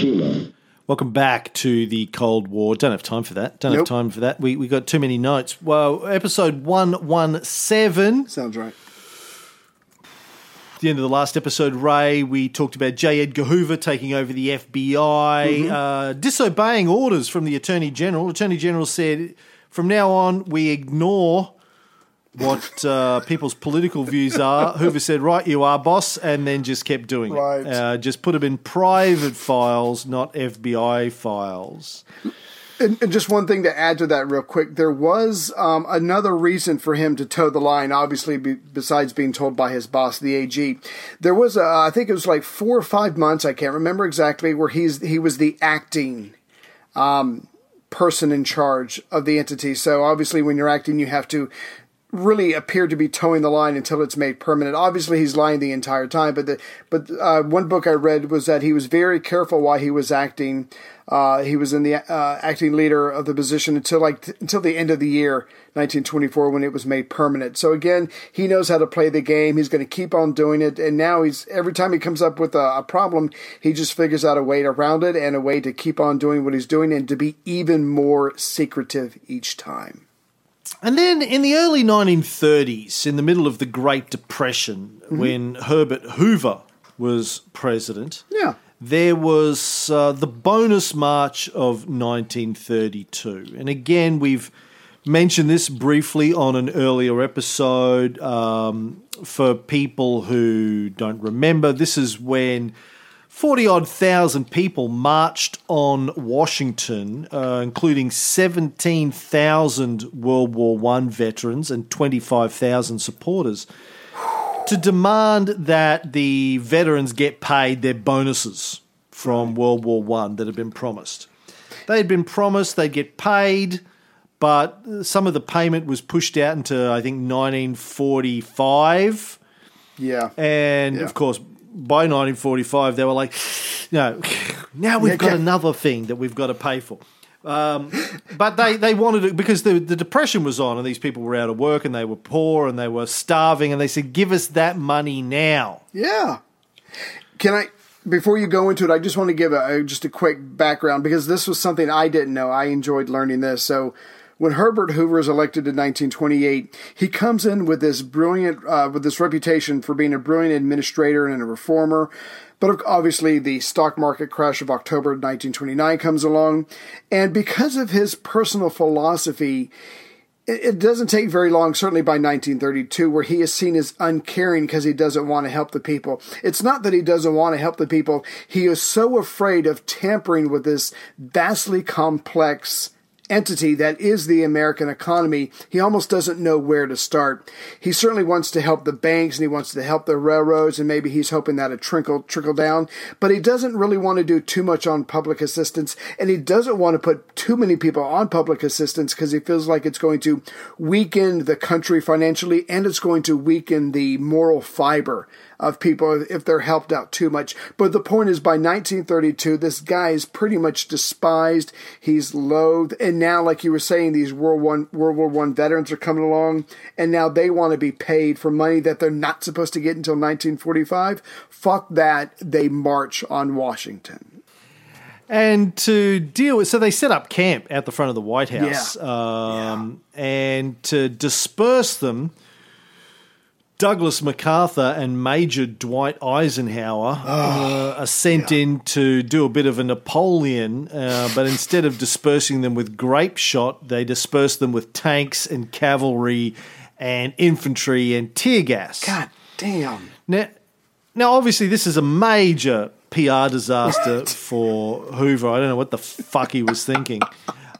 Hiroshima. Welcome back to the Cold War. Don't have time for that. Don't Nope. have time for that. We we got too many notes. Well, episode one one seven. Sounds right. the end of the last episode, Ray, we talked about J. Edgar Hoover taking over the FBI, uh, disobeying orders from the Attorney General. Attorney General said, from now on, we ignore what uh, people's political views are. Hoover said, right, you are, boss, and then just kept doing Right. it. Uh, just put them in private files, not FBI files. And, and just one thing to add to that, real quick, there was um, another reason for him to toe the line. Obviously, be, besides being told by his boss, the AG, there was a, I think it was like four or five months, I can't remember exactly, where he's he was the acting um, person in charge of the entity. So obviously, when you're acting, you have to really appear to be toeing the line until it's made permanent. Obviously, he's lying the entire time. But the but uh, one book I read was that he was very careful while he was acting. Uh, he was in the uh, acting leader of the position until like t- until the end of the year 1924 when it was made permanent. So again, he knows how to play the game. He's going to keep on doing it, and now he's every time he comes up with a, a problem, he just figures out a way around it and a way to keep on doing what he's doing and to be even more secretive each time. And then in the early 1930s, in the middle of the Great Depression, when Herbert Hoover was president, Yeah. there was uh, the bonus march of 1932. And again, we've mentioned this briefly on an earlier episode. Um, for people who don't remember, this is when 40 odd thousand people marched on Washington, uh, including 17,000 World War One veterans and 25,000 supporters, to demand that the veterans get paid their bonuses from World War One that had been promised. They had been promised they'd get paid, but some of the payment was pushed out into, I think, 1945. Yeah. And Yeah. of course, by 1945, they were like, no, now we've got another thing that we've got to pay for. Um, but they, they wanted it because the, the depression was on and these people were out of work and they were poor and they were starving and they said, give us that money now. Yeah. Can I, before you go into it, I just want to give a- just a quick background because this was something I didn't know. I enjoyed learning this. So, when Herbert Hoover is elected in 1928, he comes in with this brilliant, uh, with this reputation for being a brilliant administrator and a reformer. But obviously, the stock market crash of October 1929 comes along, and because of his personal philosophy, it it doesn't take very long, certainly by 1932, where he is seen as uncaring because he doesn't want to help the people. It's not that he doesn't want to help the people. He is so afraid of tampering with this vastly complex entity that is the American economy, he almost doesn't know where to start. He certainly wants to help the banks and he wants to help the railroads and maybe he's hoping that it trickle trickle down, but he doesn't really want to do too much on public assistance and he doesn't want to put too many people on public assistance because he feels like it's going to weaken the country financially and it's going to weaken the moral fiber of people if they're helped out too much. But the point is, by 1932, this guy is pretty much despised. He's loathed, and now, like you were saying, these World One World War One veterans are coming along, and now they want to be paid for money that they're not supposed to get until 1945. Fuck that! They march on Washington. And to deal with, so they set up camp out the front of the White House. Yeah. Um, And to disperse them, Douglas MacArthur and Major Dwight Eisenhower uh, are sent in to do a bit of a Napoleon, uh, but instead of dispersing them with grape shot, they disperse them with tanks and cavalry and infantry and tear gas. God damn! Now, now, obviously, this is a major PR disaster for Hoover. I don't know what the fuck he was thinking.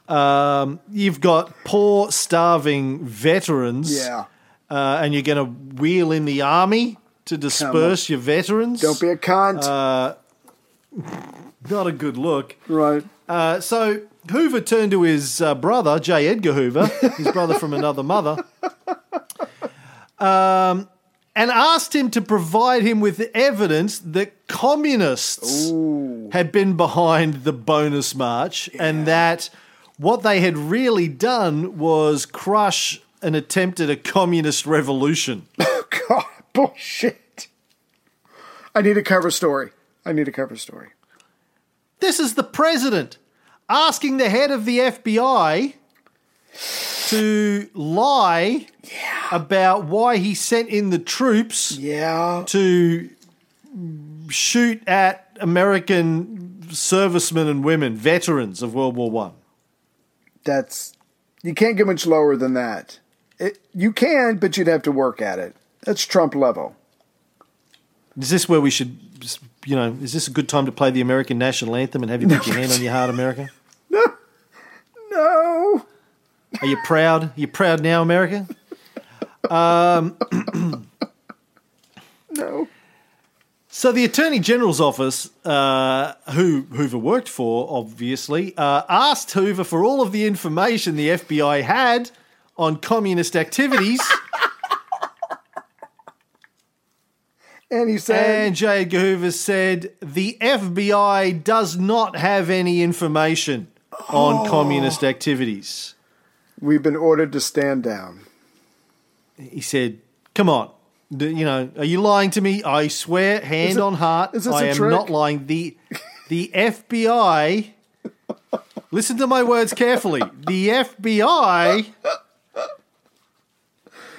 Um, you've got poor, starving veterans, Yeah. Uh, and you're going to wheel in the army to disperse your veterans. Don't be a cunt. Uh, Not a good look. right. Uh, so Hoover turned to his uh, brother, J. Edgar Hoover, his brother from another mother, um, and asked him to provide him with evidence that communists had been behind the bonus march and that what they had really done was crush an attempt at a communist revolution. Oh, God, bullshit. I need a cover story. I need a cover story. This is the president asking the head of the FBI to lie about why he sent in the troops Yeah. to shoot at American servicemen and women, veterans of World War One. That's you can't get much lower than that. It, you can, but you'd have to work at it. That's Trump level. Is this where we should, you know, is this a good time to play the American national anthem and have you put your hand on your heart, America? No. No. Are you proud? Are you proud now, America? Um, No. So the Attorney General's office, uh, who Hoover worked for, obviously, uh, asked Hoover for all of the information the FBI had on communist activities, And he said, and J. Edgar Hoover said the FBI does not have any information on oh. communist activities. "We've been ordered to stand down." He said, "Come on." You know, are you lying to me? I swear, hand it- on heart, I am trick? not lying. The the FBI Listen to my words carefully. The FBI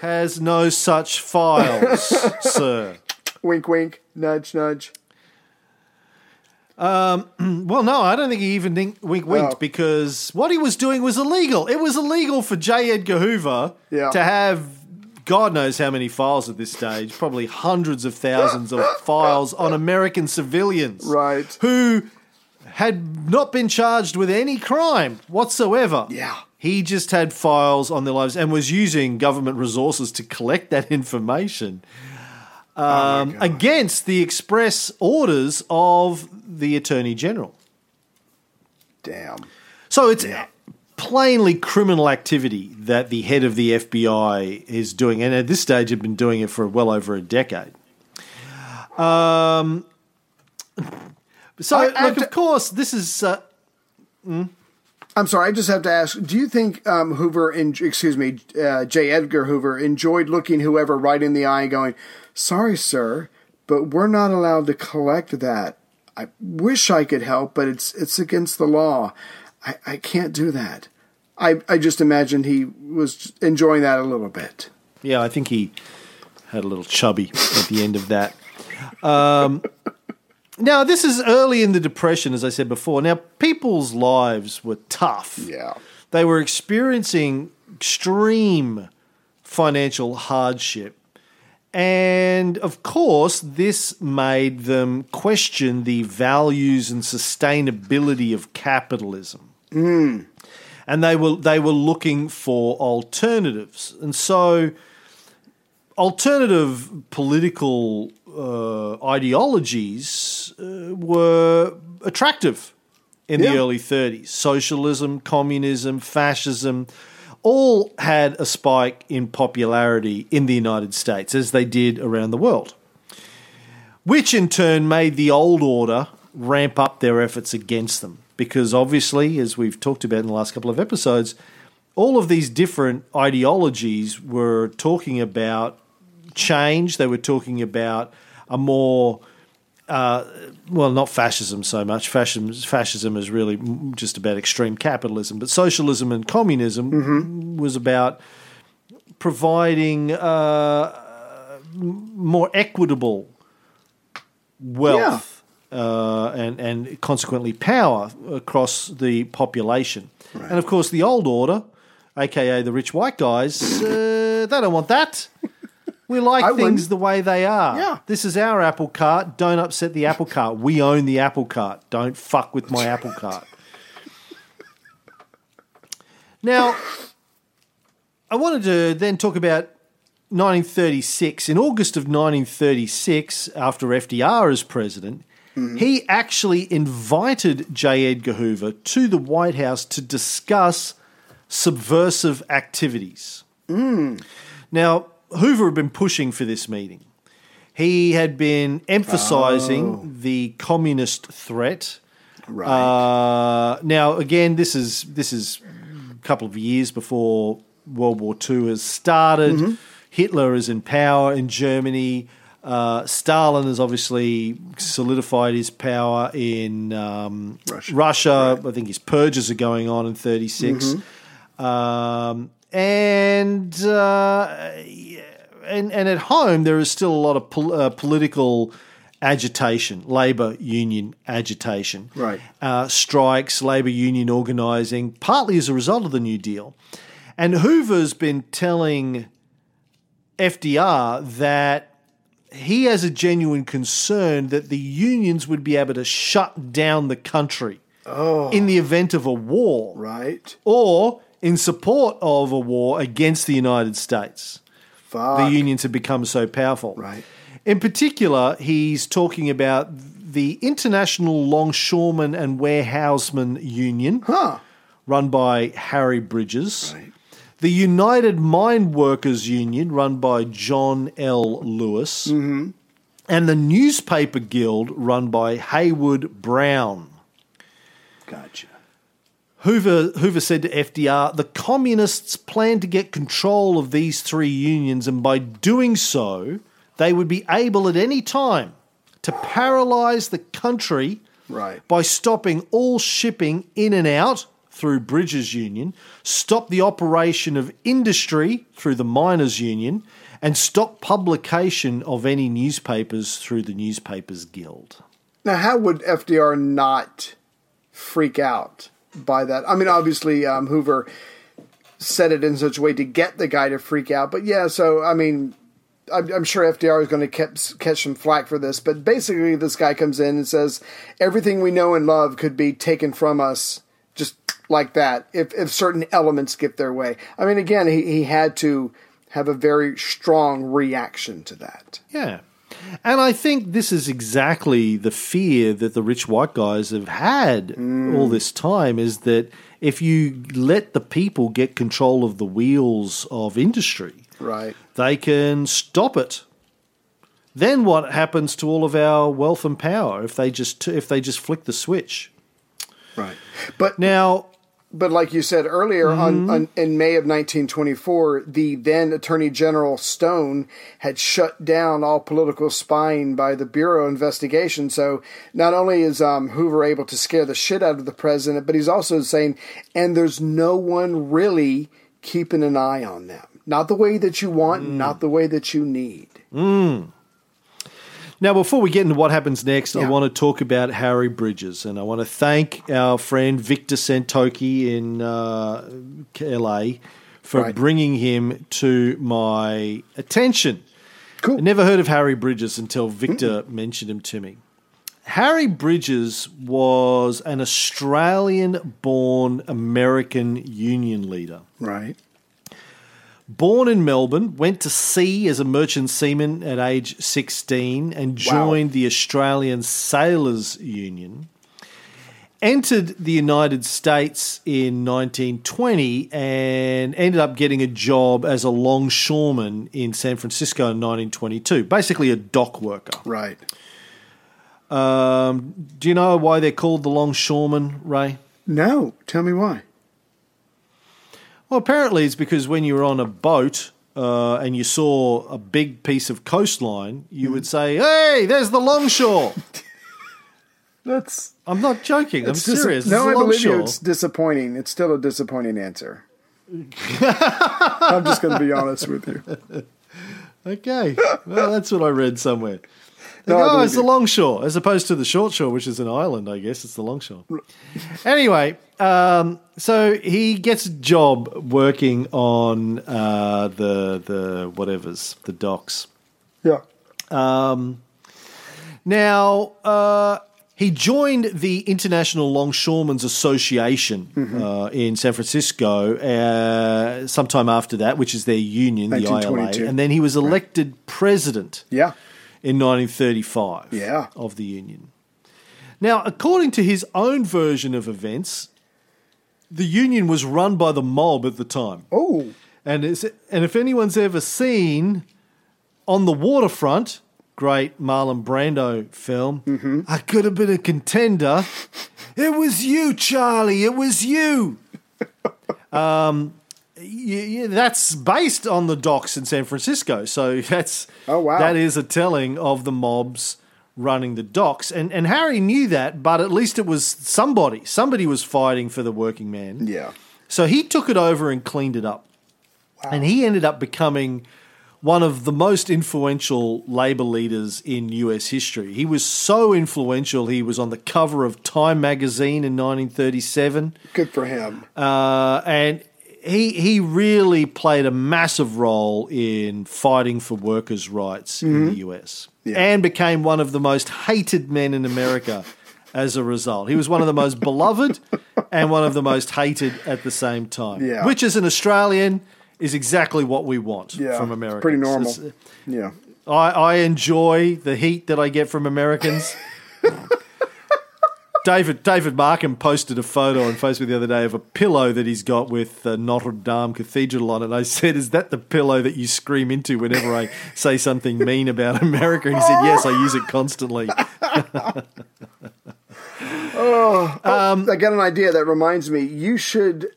has no such files, sir. Wink, wink, nudge, nudge. Um, Well, no, I don't think he even think, wink winked Oh. because what he was doing was illegal. It was illegal for J. Edgar Hoover Yeah. to have God knows how many files at this stage, probably hundreds of thousands of files on American civilians. Right. Who had not been charged with any crime whatsoever. Yeah. He just had files on their lives and was using government resources to collect that information um, against the express orders of the Attorney General. Damn. So it's plainly criminal activity that the head of the FBI is doing, and at this stage, had been doing it for well over a decade. Um, so, I- I look, to- of course, this is. Uh, I'm sorry. I just have to ask: Do you think um, Hoover, en- excuse me, uh, J. Edgar Hoover, enjoyed looking whoever right in the eye, and going, "Sorry, sir, but we're not allowed to collect that. I wish I could help, but it's it's against the law. I, I can't do that." I I just imagined he was enjoying that a little bit. yeah, I think he had a little chubby at the end of that. Um, now, this is early in the Depression, as I said before. Now, people's lives were tough. Yeah. They were experiencing extreme financial hardship. And of course, this made them question the values and sustainability of capitalism. Hmm. And they were they were looking for alternatives. And so alternative political uh, ideologies uh, were attractive in the early 30s. Socialism, communism, fascism all had a spike in popularity in the United States, as they did around the world, which in turn made the old order ramp up their efforts against them. Because obviously, as we've talked about in the last couple of episodes, all of these different ideologies were talking about change. They were talking about a more, uh, well, not fascism so much. Fascism, fascism is really just about extreme capitalism, but socialism and communism was about providing uh, more equitable wealth uh, and and consequently power across the population. And of course, the old order, aka the rich white guys, uh, they don't want that. We like I things wouldn't. the way they are. Yeah. This is our apple cart. Don't upset the apple cart. We own the apple cart. Don't fuck with my apple cart. Now, I wanted to then talk about 1936. In August of 1936, after FDR as president, mm-hmm. he actually invited J. Edgar Hoover to the White House to discuss subversive activities. Mm. Now, Hoover had been pushing for this meeting. He had been emphasizing the communist threat. Right. Uh, now, again, this is this is a couple of years before World War II has started. Hitler is in power in Germany. Uh, Stalin has obviously solidified his power in um, Russia. Russia. I think his purges are going on in 36. Um, and, uh, and and at home there is still a lot of pol- uh, political agitation, labour union agitation, Right. Uh, strikes, labour union organising, partly as a result of the New Deal. And Hoover's been telling FDR that he has a genuine concern that the unions would be able to shut down the country in the event of a war Right. or in support of a war against the United States. Fuck. The unions have become so powerful. Right. In particular, he's talking about the International Longshoremen and Warehousemen Union, Huh. run by Harry Bridges. Right. The United Mine Workers Union, run by John L. Lewis. Mm-hmm. And the Newspaper Guild, run by Heywood Broun. Gotcha. Hoover, Hoover said to FDR, the communists plan to get control of these three unions, and by doing so, they would be able at any time to paralyze the country Right. by stopping all shipping in and out through Bridges Union, stop the operation of industry through the Miners Union, and stop publication of any newspapers through the Newspapers Guild. Now, how would FDR not freak out by that? I mean, obviously, um, Hoover said it in such a way to get the guy to freak out. But yeah, so I mean, I'm, I'm sure FDR is going to catch, some flack for this. But basically, this guy comes in and says everything we know and love could be taken from us just like that if, if certain elements get their way. I mean, again, he, he had to have a very strong reaction to that. Yeah. And I think this is exactly the fear that the rich white guys have had mm. all this time is that if you let the people get control of the wheels of industry, Right. they can stop it. Then what happens to all of our wealth and power if they just if they just flick the switch? Right. But Now, But like you said earlier, Mm-hmm. on, on in May of 1924, the then Attorney General Stone had shut down all political spying by the Bureau Investigation. So not only is um, Hoover able to scare the shit out of the president, but he's also saying, and there's no one really keeping an eye on them. Not the way that you want, Mm. not the way that you need. Now, before we get into what happens next, I want to talk about Harry Bridges, and I want to thank our friend Victor Santoki in uh, LA for Right. bringing him to my attention. Cool. I never heard of Harry Bridges until Victor mentioned him to me. Harry Bridges was an Australian born American union leader. Right. Born in Melbourne, went to sea as a merchant seaman at age 16 and joined the Australian Sailors Union. Entered the United States in 1920 and ended up getting a job as a longshoreman in San Francisco in 1922, basically a dock worker. Right. Um, do you know why they're called the longshoremen, Ray? No. Tell me why. Well, apparently it's because when you were on a boat uh, and you saw a big piece of coastline, you would say, "Hey, there's the longshore." That's I'm not joking. I'm It's dis- serious. No, I It's believe you. longshore. It's disappointing. It's still a disappointing answer. I'm just going to be honest with you. Okay. Well, that's what I read somewhere. No, I oh, it's the you. longshore as opposed to the short shore, which is an island. I guess it's the longshore. anyway, um, so he gets a job working on uh, the the whatever's the docks. Yeah. Now, uh, he joined the International Longshoremen's Association uh, in San Francisco uh, sometime after that, which is their union, the ILA. And then he was elected president Yeah. In 1935 Yeah. of the union. Now, according to his own version of events, the union was run by the mob at the time. Oh. And it's, and if anyone's ever seen on the waterfront, great Marlon Brando film, I could have been a contender. It was you, Charlie. It was you. um, yeah, yeah, that's based on the docks in San Francisco. So that's Oh, wow. that is a telling of the mobs running the docks. And and Harry knew that, but at least it was somebody. Somebody was fighting for the working man. Yeah. So he took it over and cleaned it up. And he ended up becoming one of the most influential labor leaders in US history. He was so influential, he was on the cover of Time magazine in 1937. Good for him. Uh, and he he really played a massive role in fighting for workers' rights in the mm-hmm. US, Yeah. and became one of the most hated men in America as a result. He was one of the most beloved and one of the most hated at the same time. Yeah. Which, as an Australian, is exactly what we want Yeah. from Americans. Pretty normal. It's- uh, Yeah. I, I enjoy the heat that I get from Americans. David David Markham posted a photo on Facebook the other day of a pillow that he's got with uh, Notre Dame Cathedral on it. And I said, "Is that the pillow that you scream into whenever I say something mean about America?" And he said, "Yes, I use it constantly." Oh, I got an idea that reminds me. You should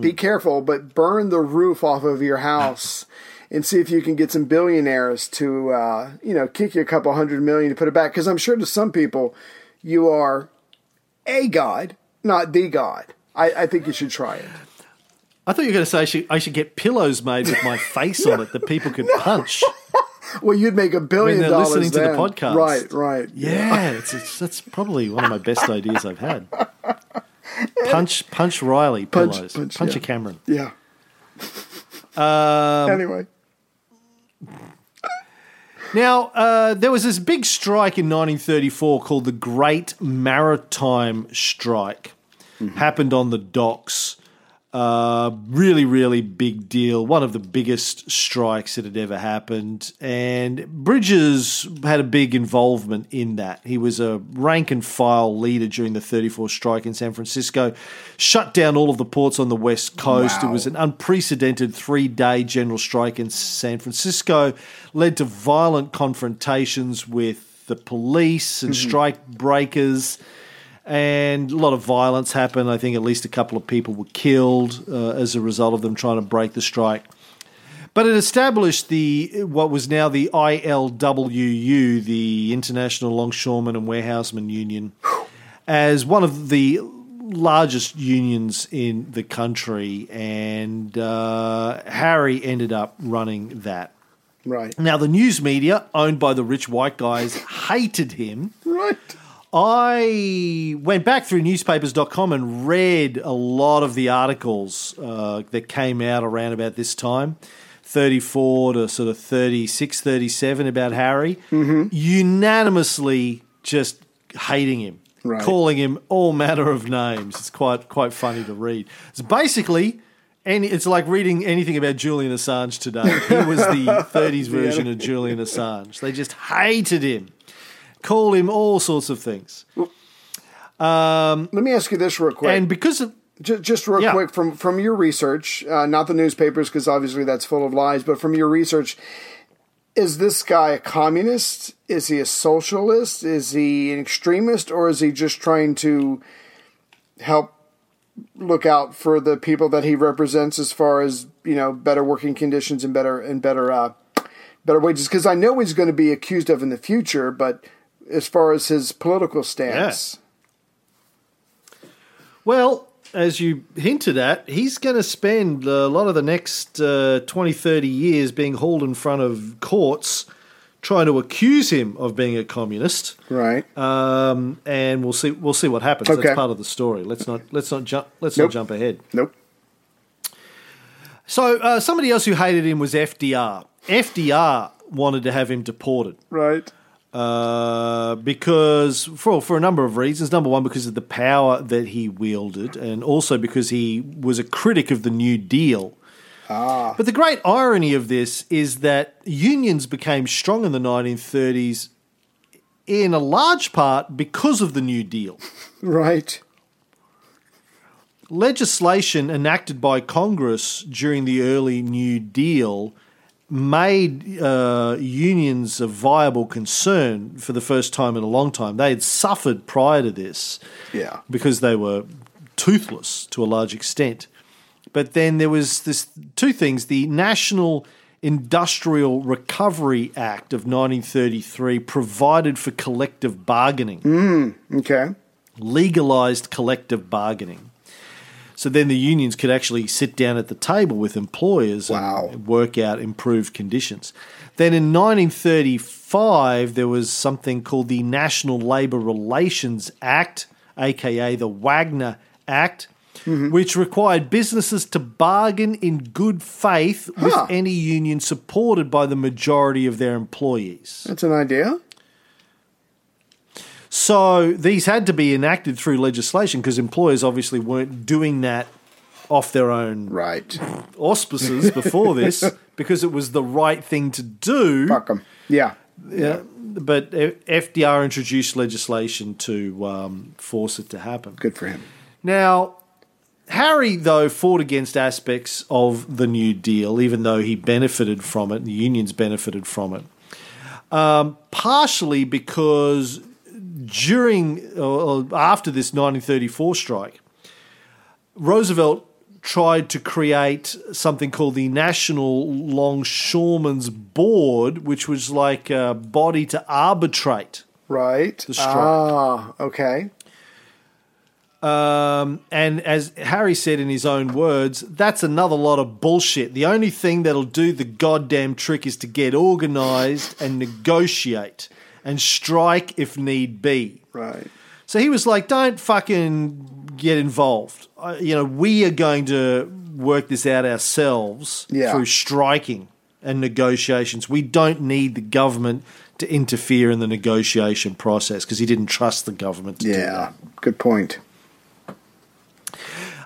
be careful, but burn the roof off of your house and see if you can get some billionaires to, uh, you know, kick you a couple hundred million to put it back. Because I'm sure to some people, you are a god, not the god. I, I think you should try it. I thought you were going to say I should, I should get pillows made with my face on it that people could punch. Well, you'd make a billion they're dollars listening to the podcast. Right, right. Yeah, it's, it's, that's probably one of my best ideas I've had. Punch, punch Reilly Punch- pillows. punch, Punch, yeah. a Cameron. Yeah. Um, anyway. Now, uh, there was this big strike in 1934 called the Great Maritime Strike. Happened on the docks. Uh, really, really big deal. One of the biggest strikes that had ever happened. And Bridges had a big involvement in that. He was a rank and file leader during the 34 strike in San Francisco, shut down all of the ports on the West Coast. It was an unprecedented three day general strike in San Francisco, led to violent confrontations with the police and strike breakers. And a lot of violence happened. I think at least a couple of people were killed uh, as a result of them trying to break the strike. But it established the what was now the ILWU, the International Longshoremen and Warehousemen Union, as one of the largest unions in the country, and uh, Harry ended up running that. Right. Now, the news media, owned by the rich white guys, hated him. Right. I went back through newspapers.com and read a lot of the articles uh, that came out around about this time 34 to sort of 36, 37 about Harry. Unanimously just hating him, Right. calling him all manner of names. It's quite, quite funny to read. It's basically. Any, it's like reading anything about Julian Assange today. He was the 30s version of Julian Assange. They just hated him call him all sorts of things. Let me ask you this real quick. And because of Just, just real Yeah. quick from from your research, uh, not the newspapers because obviously that's full of lies, but from your research, is this guy a communist? Is he a socialist? Is he an extremist, or is he just trying to help look out for the people that he represents as far as you know better working conditions and better and better uh, better wages? Because I know he's going to be accused of in the future, but as far as his political stance, well, as you hinted at, he's going to spend a lot of the next uh, 20, 30 years being hauled in front of courts trying to accuse him of being a communist. right? Um, and we'll see we'll see what happens. Okay. That's part of the story. Let's not let's not jump let's Nope. not jump ahead. Nope. So uh, somebody else who hated him was FDR. FDR wanted to have him deported. Right. Uh, because for for a number of reasons. Number one, because of the power that he wielded, and also because he was a critic of the New Deal. Ah. But the great irony of this is that unions became strong in the 1930s in a large part because of the New Deal. Right. Legislation enacted by Congress during the early New Deal made uh, unions a viable concern for the first time in a long time. They had suffered prior to this Yeah. because they were toothless to a large extent. but then there was this two things: the National Industrial Recovery Act of 1933 provided for collective bargaining, Okay. legalized collective bargaining. So then the unions could actually sit down at the table with employers Wow. and work out improved conditions. Then in 1935, there was something called the National Labor Relations Act, aka the Wagner Act, mm-hmm. which required businesses to bargain in good faith Huh. with any union supported by the majority of their employees. That's an idea. So these had to be enacted through legislation because employers obviously weren't doing that off their own Right. auspices before this because it was the right thing to do. Fuck 'em. Yeah. Yeah, but FDR introduced legislation to um, force it to happen. Good for him. Now, Harry, though, fought against aspects of the New Deal, even though he benefited from it, and the unions benefited from it. Um, partially because during or after this 1934 strike, Roosevelt tried to create something called the National Longshoremen's Board, which was like a body to arbitrate Right. The strike. Ah, okay. Um, and as Harry said in his own words, that's another lot of bullshit. The only thing that'll do the goddamn trick is to get organized and negotiate and strike if need be. Right. So he was like, don't fucking get involved. Uh, you know, we are going to work this out ourselves Yeah. through striking and negotiations. We don't need the government to interfere in the negotiation process because he didn't trust the government to do that. Yeah. Good point.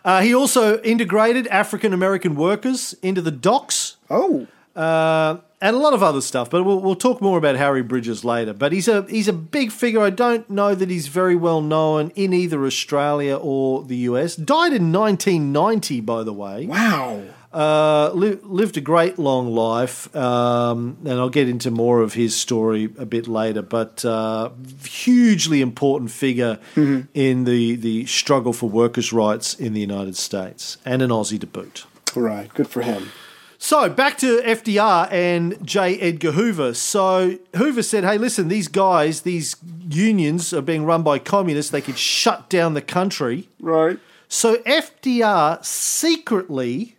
Uh, he also integrated African American workers into the docks Oh. uh, and a lot of other stuff. But we'll, we'll talk more about Harry Bridges later. But he's a he's a big figure. I don't know that he's very well known in either Australia or the US. Died in 1990, by the way. Wow. Uh, li- lived a great long life, um, and I'll get into more of his story a bit later. But uh, hugely important figure in the the struggle for workers' rights in the United States, and an Aussie to boot. Right. Good for him. So back to FDR and J. Edgar Hoover. So Hoover said, "Hey, listen, these guys, these unions are being run by communists. They could shut down the country." Right. So FDR secretly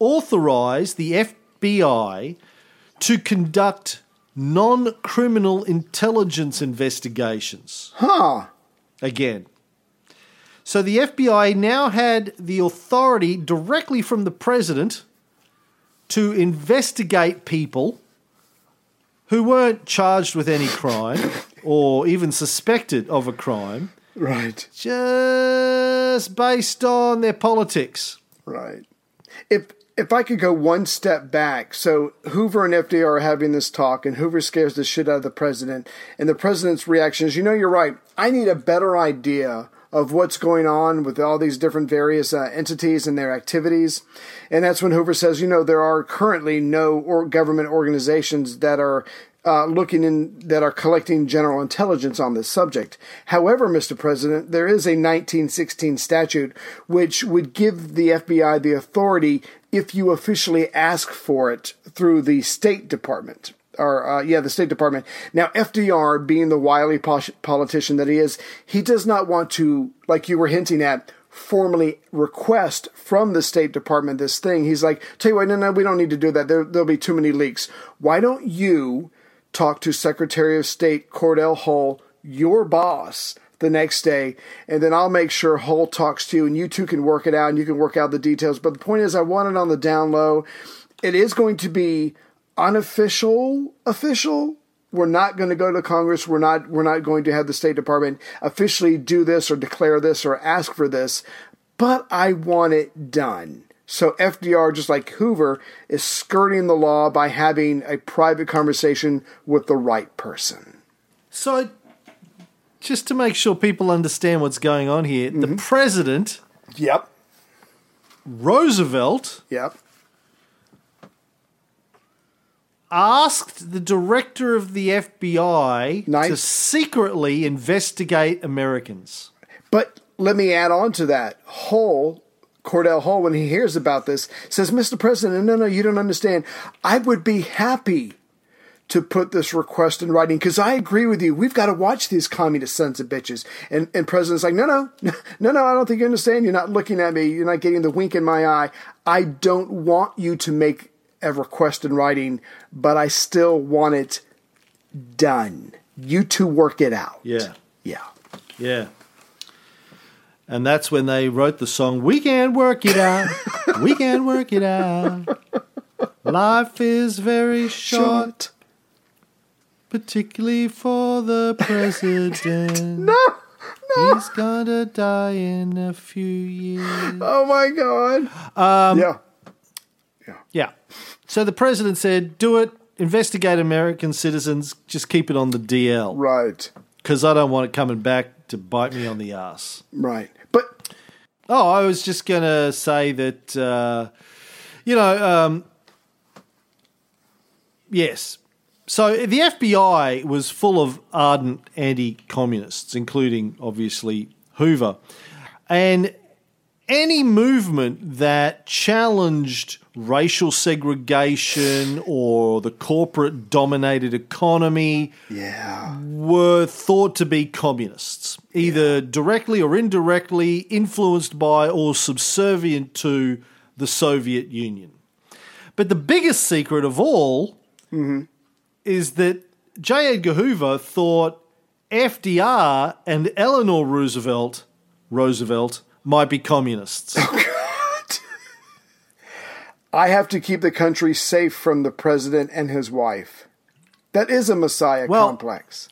authorized the FBI to conduct non criminal intelligence investigations. Huh. Again. So the FBI now had the authority directly from the president to investigate people who weren't charged with any crime or even suspected of a crime Right. just based on their politics. Right. If if I could go one step back, so Hoover and FDR are having this talk, and Hoover scares the shit out of the president, and the president's reaction is, you know, you're right. I need a better idea of what's going on with all these different various uh, entities and their activities, and that's when Hoover says, you know, there are currently no or government organizations that are uh, looking in that are collecting general intelligence on this subject. However, Mr. President, there is a 1916 statute which would give the FBI the authority if you officially ask for it through the State Department. Or uh, yeah, the State Department. Now, FDR, being the wily politician that he is, he does not want to, like you were hinting at, formally request from the State Department this thing. He's like, tell you what, no, no, we don't need to do that. There, there'll be too many leaks. Why don't you talk to Secretary of State Cordell Hull, your boss, the next day, and then I'll make sure Hull talks to you, and you two can work it out, and you can work out the details. But the point is, I want it on the down low. It is going to be unofficial, official. We're not going to go to Congress. We're not. We're not going to have the State Department officially do this or declare this or ask for this. But I want it done. So FDR, just like Hoover, is skirting the law by having a private conversation with the right person. So, just to make sure people understand what's going on here, the mm-hmm. president, Yep. Roosevelt, Yep. Asked the director of the FBI to secretly investigate Americans. But let me add on to that. Hull, Cordell Hull, when he hears about this, says, Mr. President, no, no, you don't understand. I would be happy to put this request in writing because I agree with you. We've got to watch these communist sons of bitches. And and President's like, no, no, no, no. I don't think you understand. You're not looking at me. You're not getting the wink in my eye. I don't want you to make a request in writing, but I still want it done. You two work it out. Yeah. Yeah. Yeah. And that's when they wrote the song, We can't Work It Out. we can't work it out. Life is very short, particularly for the president. No. No. He's gonna die in a few years. Oh my God. Um, yeah. Yeah. So the president said, Do it, investigate American citizens, just keep it on the DL. Right. Because I don't want it coming back to bite me on the ass. Right. But Oh, I was just going to say that, uh, you know, um, yes. So the FBI was full of ardent anti communists, including obviously Hoover. And any movement that challenged racial segregation or the corporate dominated economy yeah. were thought to be communists, either directly or indirectly influenced by or subservient to the Soviet Union. But the biggest secret of all mm-hmm. is that J. Edgar Hoover thought FDR and Eleanor Roosevelt Roosevelt might be communists. Oh, God. I have to keep the country safe from the president and his wife. That is a messiah Well- complex.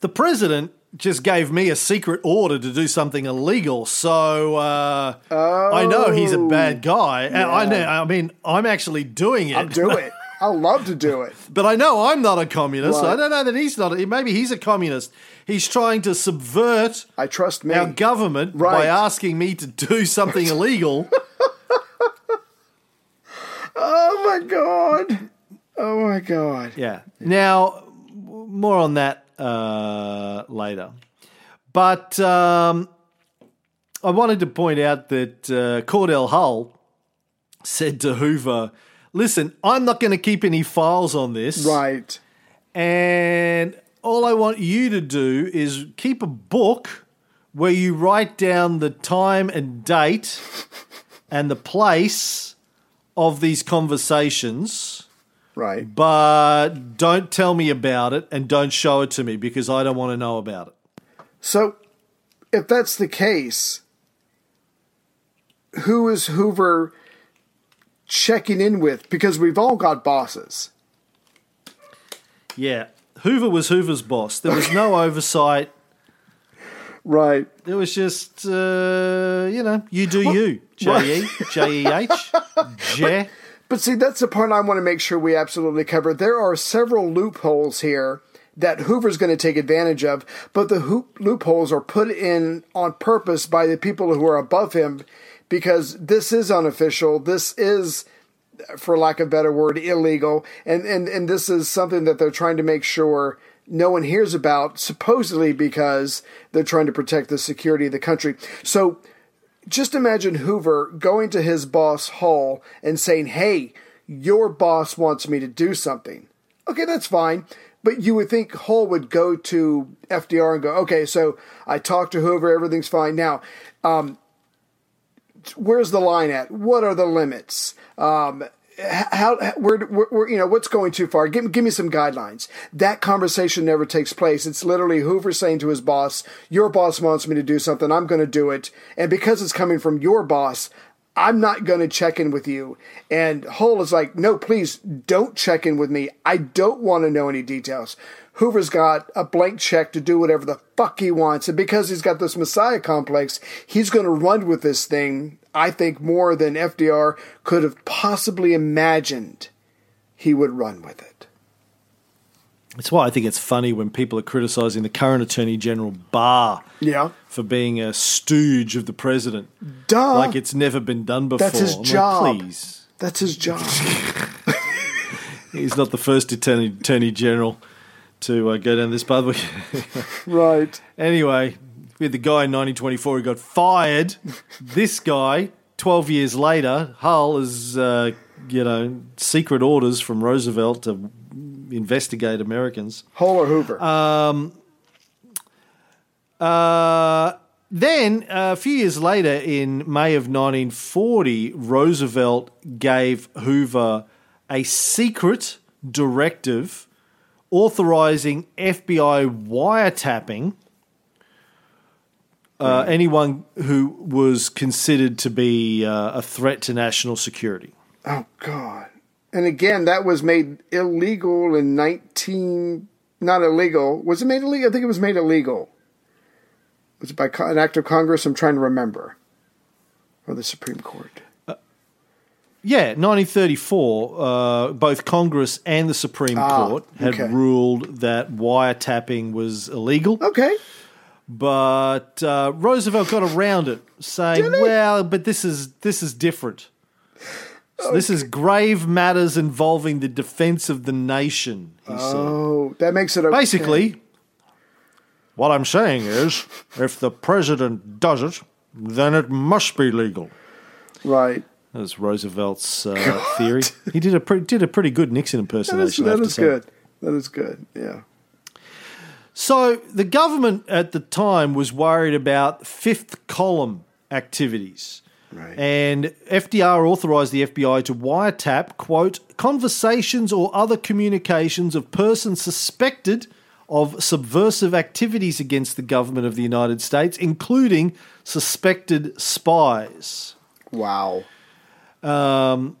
the president just gave me a secret order to do something illegal, so uh, I know he's a bad guy. And I know. I mean, I'm actually doing it. I'll do it. I'll love to do it. But I know I'm not a communist. Right. I don't know that he's not. Maybe he's a communist. He's trying to subvert I trust me. our government by asking me to do something illegal. oh my god. Oh my god. Yeah. Now, more on that uh, later. But um, I wanted to point out that uh, Cordell Hull said to Hoover, "Listen, I'm not going to keep any files on this, Right. and all I want you to do is keep a book where you write down the time and date and the place of these conversations." Right. but don't tell me about it and don't show it to me because I don't want to know about it. So, if that's the case, who is Hoover checking in with? Because we've all got bosses. Yeah. Hoover was Hoover's boss. There was no oversight. Right. It was just, uh, you know, you do you. J E, J E H, J. But see, that's the part I want to make sure we absolutely cover. There are several loopholes here that Hoover's going to take advantage of, but the hoop loopholes are put in on purpose by the people who are above him because this is unofficial. This is, for lack of a better word, illegal. And, and, and this is something that they're trying to make sure no one hears about, supposedly because they're trying to protect the security of the country. So, just imagine Hoover going to his boss Hull and saying, "Hey, your boss wants me to do something." Okay, that's fine. But you would think Hull would go to FDR and go, "Okay, so I talked to Hoover, everything's fine." Now, um, where's the line at? What are the limits? Um, how where, where you know what's going too far? Give, give me some guidelines. That conversation never takes place. It's literally hoover saying to his boss your boss wants me to do something. I'm going to do it. And because it's coming from your boss i'm not going to check in with you and hull is like no please don't check in with me i don't want to know any details Hoover's got a blank check to do whatever the fuck he wants. And because he's got this Messiah complex, he's going to run with this thing, I think, more than FDR could have possibly imagined he would run with it. That's why I think it's funny when people are criticising the current Attorney General Barr Yeah. for being a stooge of the president. Duh. Like it's never been done before. That's his I'm like, job. please. That's his job. He's not the first Attorney, attorney General to uh, go down this pathway. right. anyway, we had the guy in 1924 who got fired. this guy, 12 years later, Hull is, uh, you know, secret orders from Roosevelt to investigate Americans. Hull or Hoover? Uh, then, uh, a few years later, in May of 1940, Roosevelt gave Hoover a secret directive authorizing FBI wiretapping uh, anyone who was considered to be uh, a threat to national security. oh God! And again, that was made illegal in nineteen. Not illegal. Was it made illegal? I think it was made illegal. Was it by an act of Congress? I'm trying to remember. Or the Supreme Court. Yeah, 1934, uh, both Congress and the Supreme Ah, Court had okay. ruled that wiretapping was illegal. Okay. But uh, Roosevelt got around it, saying, "Well, but this is this is different. So This is grave matters involving the defense of the nation." He said. Oh, that makes it okay. Basically, what I'm saying is, if the president does it, then it must be legal. right. That was Roosevelt's uh, theory. He did a pre- did a pretty good Nixon impersonation. That have to is good. That is good. Yeah. So the government at the time was worried about fifth column activities. Right. And FDR authorized the FBI to wiretap, quote, conversations or other communications of persons suspected of subversive activities against the government of the United States, including suspected spies. Wow. Um,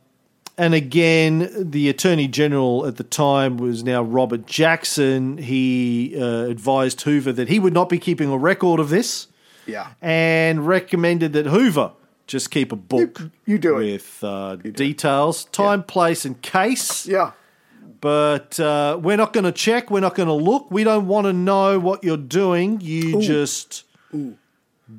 And again, the Attorney General at the time was now Robert Jackson. He uh, advised Hoover that he would not be keeping a record of this Yeah. and recommended that Hoover just keep a book you do it. with uh, details, time, place, and case. Yeah. But uh, we're not going to check. We're not going to look. We don't want to know what you're doing. You just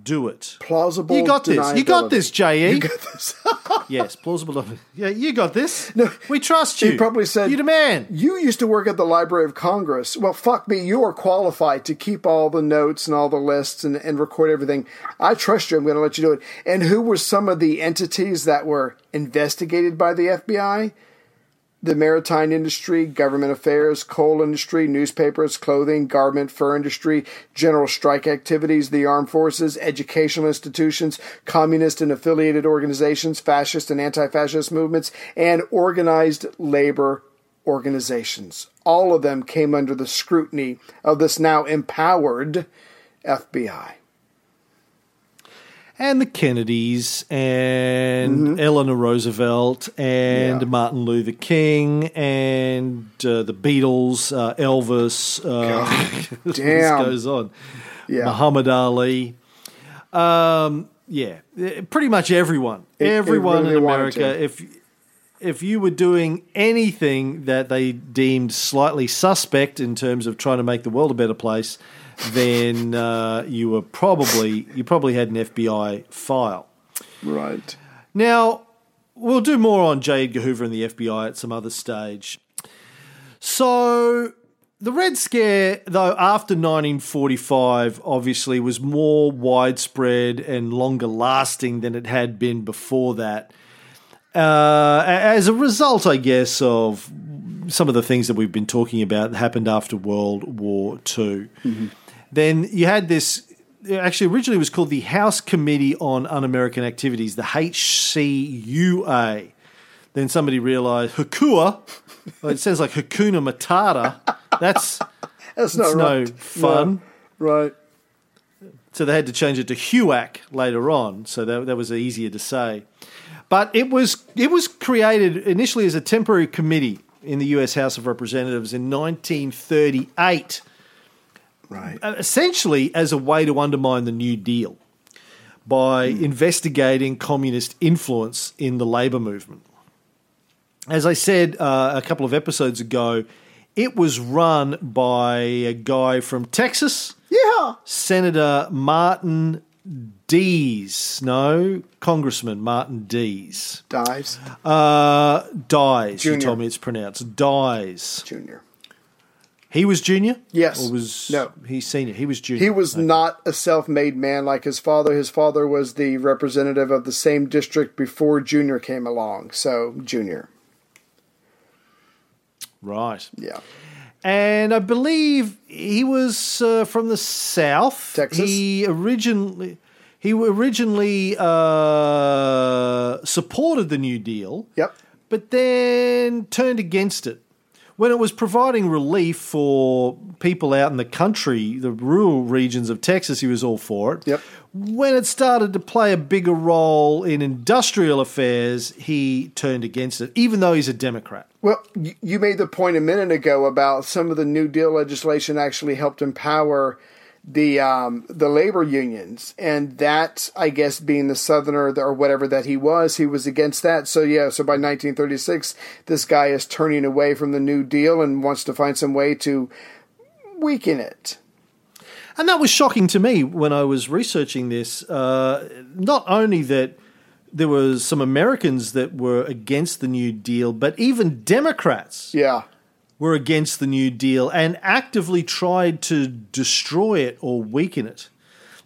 do it. Plausible. You got this. You got this, Je. You got this. yes, plausible. Yeah, you got this. No, we trust you. he probably said- "You the man." You used to work at the Library of Congress. Well, fuck me. You are qualified to keep all the notes and all the lists and, and record everything. I trust you. I'm going to let you do it. And who were some of the entities that were investigated by the FBI? The maritime industry, government affairs, coal industry, newspapers, clothing, garment, fur industry, general strike activities, the armed forces, educational institutions, communist and affiliated organizations, fascist and anti fascist movements, and organized labor organizations. All of them came under the scrutiny of this now empowered FBI. And the Kennedys and Eleanor Roosevelt and Mm-hmm. Yeah. Martin Luther King and uh, the Beatles, uh, Elvis. Uh, this Damn. goes on. Yeah. Muhammad Ali. Um, yeah, eh, pretty much everyone. It- it everyone really in America. If if you were doing anything that they deemed slightly suspect in terms of trying to make the world a better place, then uh, you were probably you probably had an FBI file. Right. Now we'll do more on J. Edgar Hoover and the FBI at some other stage. So the Red Scare, though, after 1945, obviously was more widespread and longer lasting than it had been before that. Uh, as a result, I guess, of some of the things that we've been talking about that happened after World War II. Then you had this. Actually, originally it was called the House Committee on Un-American Activities, the HCUA. Then somebody realised Hakua. Well, it sounds like Hakuna Matata. That's That's not it's no fun. No. Right. So they had to change it to HUAC later on. So that, that was easier to say. But it was it was created initially as a temporary committee in the U.S. House of Representatives in 1938, Right. uh, essentially as a way to undermine the New Deal by investigating communist influence in the labor movement. As I said uh, a couple of episodes ago, it was run by a guy from Texas. Yeah. Senator Martin Dees. No, Congressman Martin Dees. Dies. Uh, Dies. You told me it's pronounced. Dies. Junior. He was junior. Yes. or was No. he senior? He was junior. He was not a self-made man like his father. His father was the representative of the same district before Junior came along. So Junior, right. yeah, and I believe he was uh, from the south, Texas? He originally he originally uh, supported the New Deal, yep, but then turned against it when it was providing relief for people out in the country, the rural regions of Texas. He was all for it. Yep. When it started to play a bigger role in industrial affairs, he turned against it, even though he's a Democrat. Well, you made the point a minute ago about some of the New Deal legislation actually helped empower the um, the labor unions, and that I guess being the Southerner or whatever that he was, he was against that. So yeah, so by 1936, this guy is turning away from the New Deal and wants to find some way to weaken it. And that was shocking to me when I was researching this. Uh, not only that there was some Americans that were against the New Deal, but even Democrats Yeah, were against the New Deal and actively tried to destroy it or weaken it.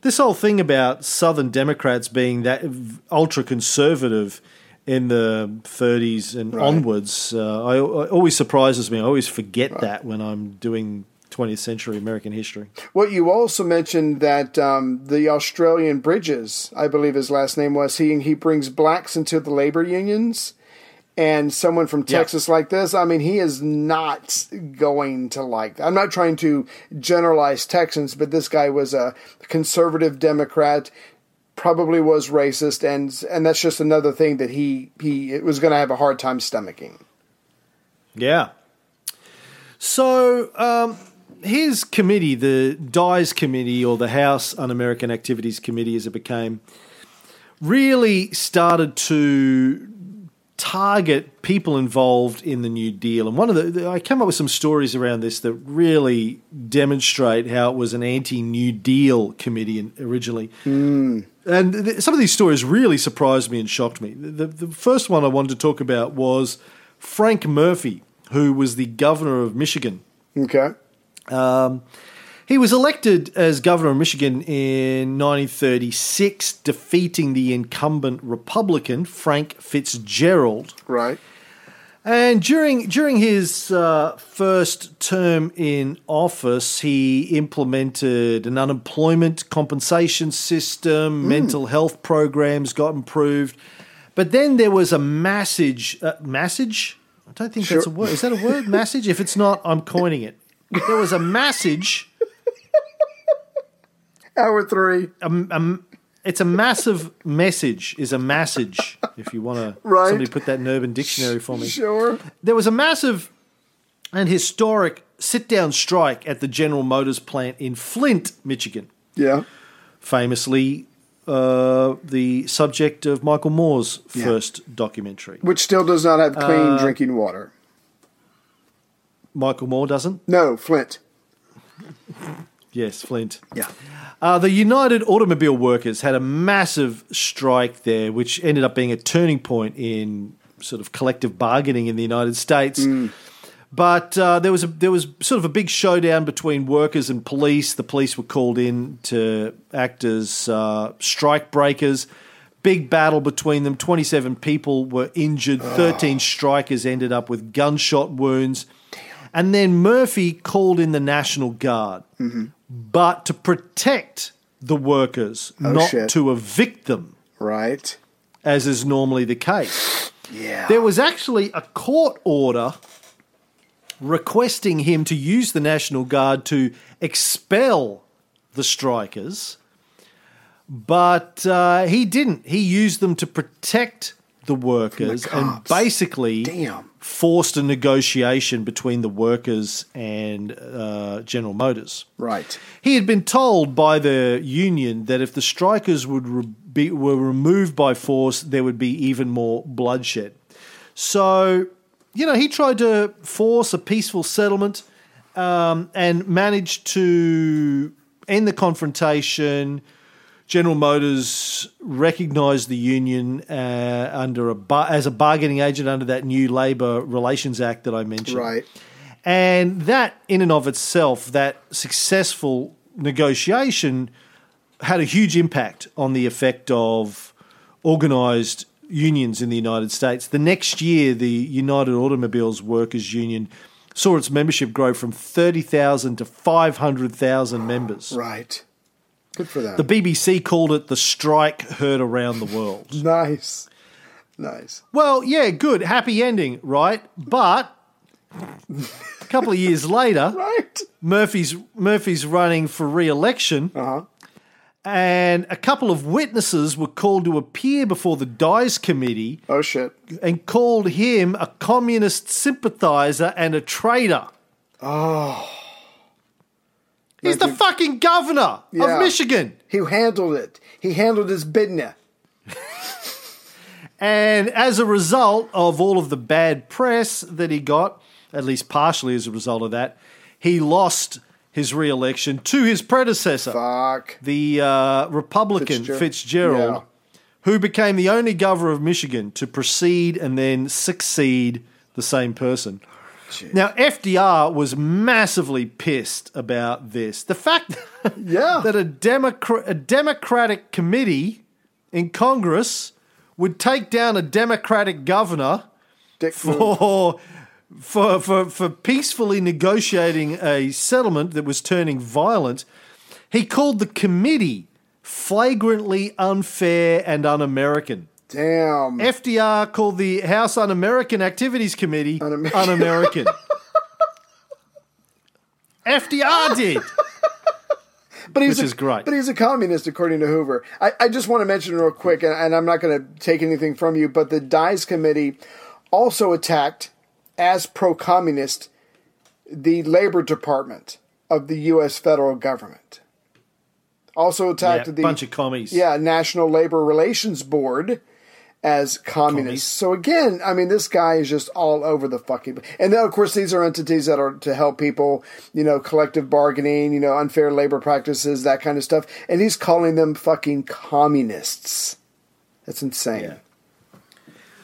This whole thing about Southern Democrats being that ultra conservative in the 30s and Right. onwards, uh, I, it always surprises me. I always forget that when I'm doing 20th century American history. Well, you also mentioned that um, the Australian Bridges, I believe his last name was, he he brings blacks into the labor unions, and someone from Yeah. Texas like this, I mean, he is not going to like that. I'm not trying to generalize Texans, but this guy was a conservative Democrat, probably was racist, and and that's just another thing that he he was going to have a hard time stomaching. Yeah. So um, his committee, the DIES committee or the House Un American Activities Committee, as it became, really started to target people involved in the New Deal. And one of the, I came up with some stories around this that really demonstrate how it was an anti-New Deal committee in- originally. And th- some of these stories really surprised me and shocked me. The, the first one I wanted to talk about was Frank Murphy, who was the governor of Michigan. Okay. Um, he was elected as governor of Michigan in 1936, defeating the incumbent Republican Frank Fitzgerald. Right. And during during his uh, first term in office, he implemented an unemployment compensation system, mental health programs got improved, but then there was a massage. Uh, massage? I don't think that's a word. Is that a word? massage? If it's not, I'm coining it. There was a massage. Hour three. Um, um, it's a massive message. Is a message. If you want to, Right. somebody put that in Urban Dictionary for me. Sure. There was a massive and historic sit down strike at the General Motors plant in Flint, Michigan, Yeah. famously uh, the subject of Michael Moore's Yeah. first documentary. Which still does not have clean Uh, drinking water. Michael Moore doesn't? No, Flint. Yes, Flint. Yeah. Uh, the United Automobile Workers had a massive strike there, which ended up being a turning point in sort of collective bargaining in the United States. But uh, there was a there was sort of a big showdown between workers and police. The police were called in to act as uh, strike breakers. Big battle between them. Twenty seven people were injured. Thirteen strikers ended up with gunshot wounds. And then Murphy called in the National Guard, but to protect the workers, not shit. to evict them, Right. as is normally the case. Yeah. There was actually a court order requesting him to use the National Guard to expel the strikers, but uh, he didn't. He used them to protect the workers and basically Damn. forced a negotiation between the workers and uh, General Motors. Right. He had been told by the union that if the strikers would re- be, were removed by force, there would be even more bloodshed. So, you know, he tried to force a peaceful settlement um, and managed to end the confrontation. General Motors recognized the union uh, under a bar- as a bargaining agent under that new Labor Relations Act that I mentioned Right. And that, in and of itself, that successful negotiation had a huge impact on the effect of organised unions in the United States. The next year, the United Automobiles Workers Union saw its membership grow from 30,000 to 500,000 members. Right. Good for them. The BBC called it the strike heard around the world. nice. Nice. Well, yeah, good. Happy ending, right? But a couple of years later, Right. Murphy's Murphy's running for re-election, Uh-huh. and a couple of witnesses were called to appear before the Dies Committee Oh shit. and called him a communist sympathizer and a traitor. Oh. He's the fucking governor Yeah. of Michigan. He handled it. He handled his business. And as a result of all of the bad press that he got, at least partially as a result of that, he lost his re election to his predecessor, Fuck. the uh, Republican Fitzger- Fitzgerald, Yeah. who became the only governor of Michigan to precede and then succeed the same person. Now, FDR was massively pissed about this. The fact Yeah. that a, a Democratic committee in Congress would take down a Democratic governor Dick for, for, for, for peacefully negotiating a settlement that was turning violent, he called the committee flagrantly unfair and un American. Damn. FDR called the House Un American Activities Committee un Un-American. FDR did. But he's Which a, is great. But he's a communist, according to Hoover. I, I just want to mention real quick, and, and I'm not going to take anything from you, but the Dies Committee also attacked, as pro-communist, the Labor Department of the U.S. federal government. Also Yeah, attacked the bunch of commies. yeah National Labor Relations Board as communists. So again, I mean, this guy is just all over the fucking. And then, of course, these are entities that are to help people, you know, collective bargaining, you know, unfair labor practices, that kind of stuff. And he's calling them fucking communists. That's insane.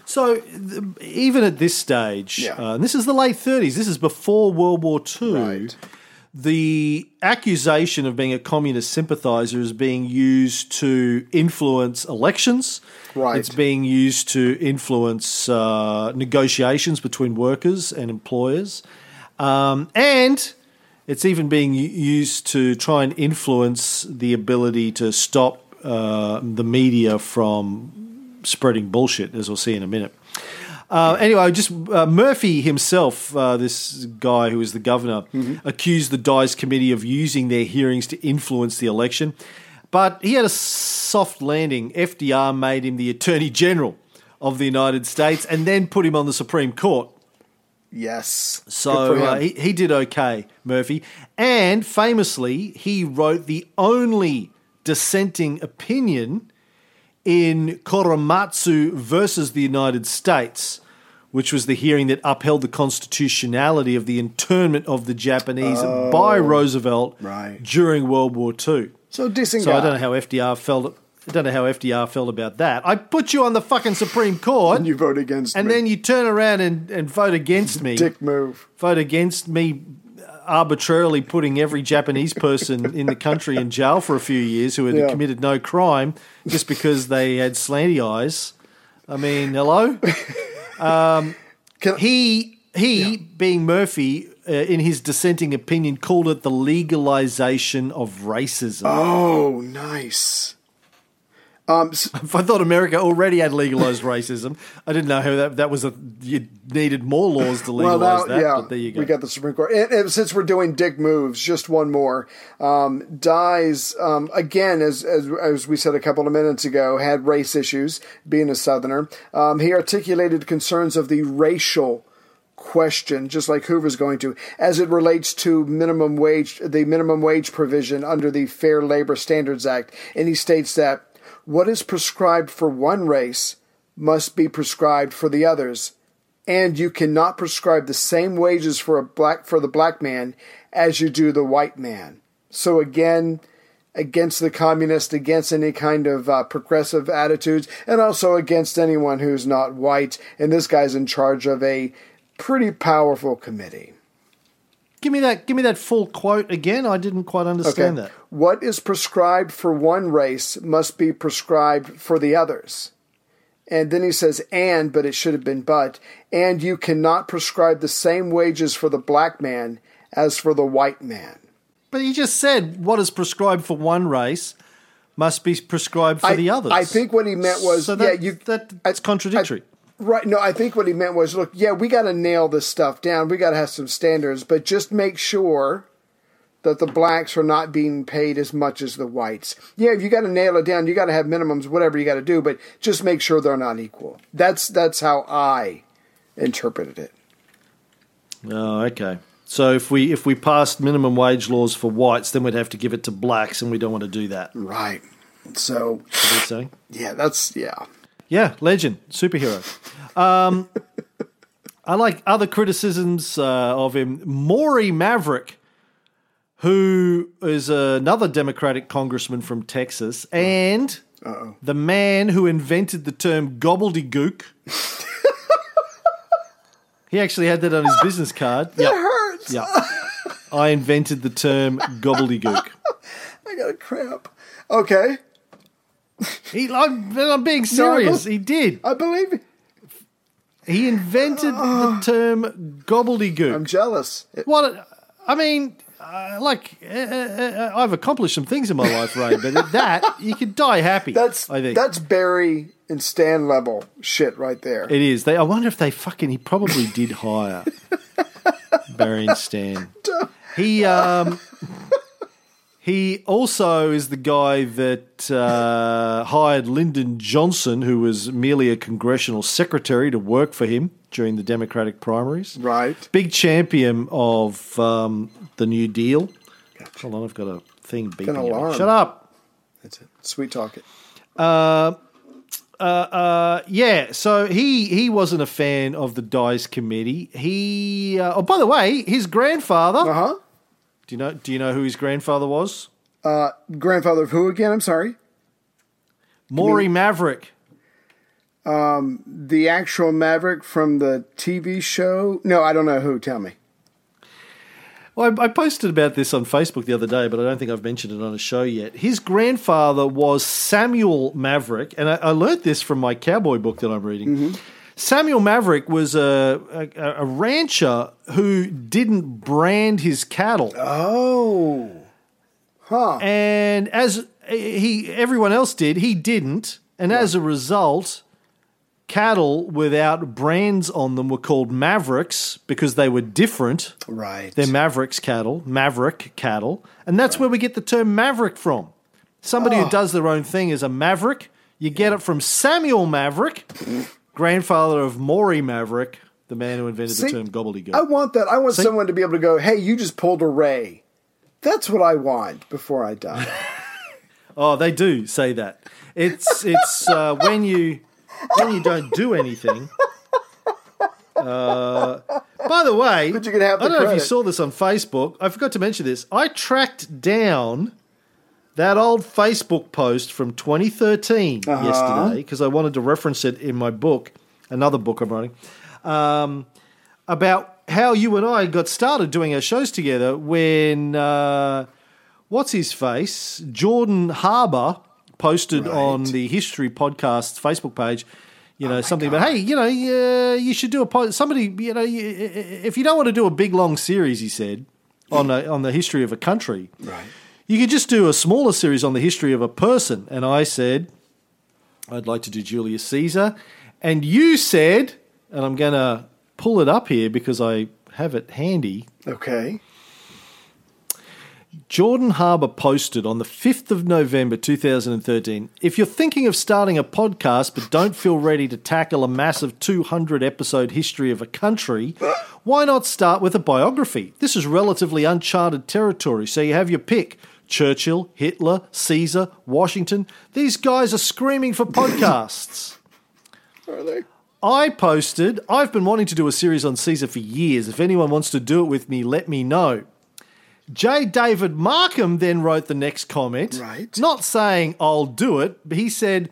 So th- even at this stage, Yeah. uh, this is the late 30s, this is before World War II, Right. The accusation of being a communist sympathizer is being used to influence elections. Right. It's being used to influence uh, negotiations between workers and employers. Um, and it's even being used to try and influence the ability to stop uh, the media from spreading bullshit, as we'll see in a minute. Uh, anyway, just uh, Murphy himself, uh, this guy who was the governor, accused the Dies Committee of using their hearings to influence the election. But he had a soft landing. FDR made him the Attorney General of the United States and then put him on the Supreme Court. Yes. So uh, he, he did okay, Murphy. And famously, he wrote the only dissenting opinion in Korematsu versus the United States, which was the hearing that upheld the constitutionality of the internment of the Japanese by oh, Roosevelt Oh, right. during World War II. so So. I don't know how FDR felt. I don't know how FDR felt about that. I put you on the fucking Supreme Court, and you vote against and me. then you turn around and, and vote against me Dick move. vote against me arbitrarily putting every Japanese person in the country in jail for a few years who had Yeah. committed no crime just because they had slanty eyes. I mean, hello. Can, He he, being Murphy, uh, in his dissenting opinion, called it the legalization of racism. oh, nice. Um, s- If I thought America already had legalized racism, I didn't know how that that was a you needed more laws to Well, legalize now, that. yeah, but there you go. we got the Supreme Court. And, and since we're doing dick moves, just one more. Um, Dies um, again, as, as as we said a couple of minutes ago, had race issues. Being a Southerner, um, he articulated concerns of the racial question, just like Hoover's going to, as it relates to minimum wage, the minimum wage provision under the Fair Labor Standards Act, and he states that what is prescribed for one race must be prescribed for the others and you cannot prescribe the same wages for a black for the black man as you do the white man. So again, against the communist, against any kind of uh, progressive attitudes, and also against anyone who's not white. And this guy's in charge of a pretty powerful committee. Give me that. Give me that full quote again. I didn't quite understand that. What is prescribed for one race must be prescribed for the others. And then he says, and, but it should have been but, and you cannot prescribe the same wages for the black man as for the white man. But he just said what is prescribed for one race must be prescribed for I, the others. I think what he meant was, so that, yeah, you. that's contradictory. I, right. No, I think what he meant was, look, yeah, we got to nail this stuff down. We got to have some standards, but just make sure that the blacks are not being paid as much as the whites. Yeah, if you got to nail it down, you got to have minimums, whatever you got to do, but just make sure they're not equal. That's that's how I interpreted it. Oh, okay. So if we if we passed minimum wage laws for whites, then we'd have to give it to blacks, and we don't want to do that. Right. So What are you saying? yeah, that's yeah. Yeah, legend, superhero. Um, I like other criticisms uh, of him. Maury Maverick, who is another Democratic congressman from Texas, and Uh-oh. the man who invented the term gobbledygook. he actually had that on his business card. That Yep. hurts. Yeah. I invented the term gobbledygook. I got a cramp. Okay, He, I'm, I'm being serious. He did. I believe you. He invented the term gobbledygook. I'm jealous. It- What? I mean, uh, like uh, uh, I've accomplished some things in my life, Ray, but at that you could die happy. that's I think that's Barry and Stan level shit right there. it is. They. I wonder if they fucking. He probably did hire Barry and Stan. He um. He also is the guy that uh, hired Lyndon Johnson, who was merely a congressional secretary, to work for him during the Democratic primaries. Right. Big champion of um, the New Deal. Hold on, I've got a thing beeping. Shut up. That's it. Sweet talk it. Uh, uh, yeah, so he he wasn't a fan of the Dies Committee. He uh, oh, by the way, his grandfather. Uh huh. Do you know? Do you know who his grandfather was? Uh, grandfather of who again? I'm sorry. Maury Maverick. The actual Maverick from the TV show? No, I don't know who. Tell me. Well, I, I posted about this on Facebook the other day, but I don't think I've mentioned it on a show yet. His grandfather was Samuel Maverick, and I, I learnt this from my cowboy book that I'm reading. Samuel Maverick was a, a, a rancher who didn't brand his cattle. Oh. Huh. and as he everyone else did, he didn't, and as a result, cattle without brands on them were called Mavericks because they were different. Right. They're Mavericks cattle, Maverick cattle, and that's where we get the term Maverick from. Somebody Oh. who does their own thing is a Maverick. You get it from Samuel Maverick, grandfather of Maury Maverick, the man who invented the term gobbledygook. I want that. I want someone to be able to go, hey, you just pulled a Ray. That's what I want before I die. Oh, they do say that. It's it's uh, when you when you don't do anything. Uh, by the way, But you can have the I don't know if you saw this on Facebook. I forgot to mention this. I tracked down that old Facebook post from 2013 Uh-huh. yesterday because I wanted to reference it in my book, another book I'm writing, um, about how you and I got started doing our shows together when uh, what's his face Jordan Harbour posted Right. on the History Podcast Facebook page. You know something about hey, you know, uh, you should do a pod- somebody. You know, you, if you don't want to do a big long series, he said on a, on the history of a country, right. You could just do a smaller series on the history of a person. And I said, I'd like to do Julius Caesar. And you said, and I'm going to pull it up here because I have it handy. Okay. Jordan Harbour posted on the 5th of November 2013 If you're thinking of starting a podcast but don't feel ready to tackle a massive 200 episode history of a country, why not start with a biography? This is relatively uncharted territory, so you have your pick. Churchill, Hitler, Caesar, Washington. These guys are screaming for podcasts. Are they? I posted, I've been wanting to do a series on Caesar for years. If anyone wants to do it with me, let me know. J. David Markham then wrote the next comment, Right. not saying I'll do it, but he said,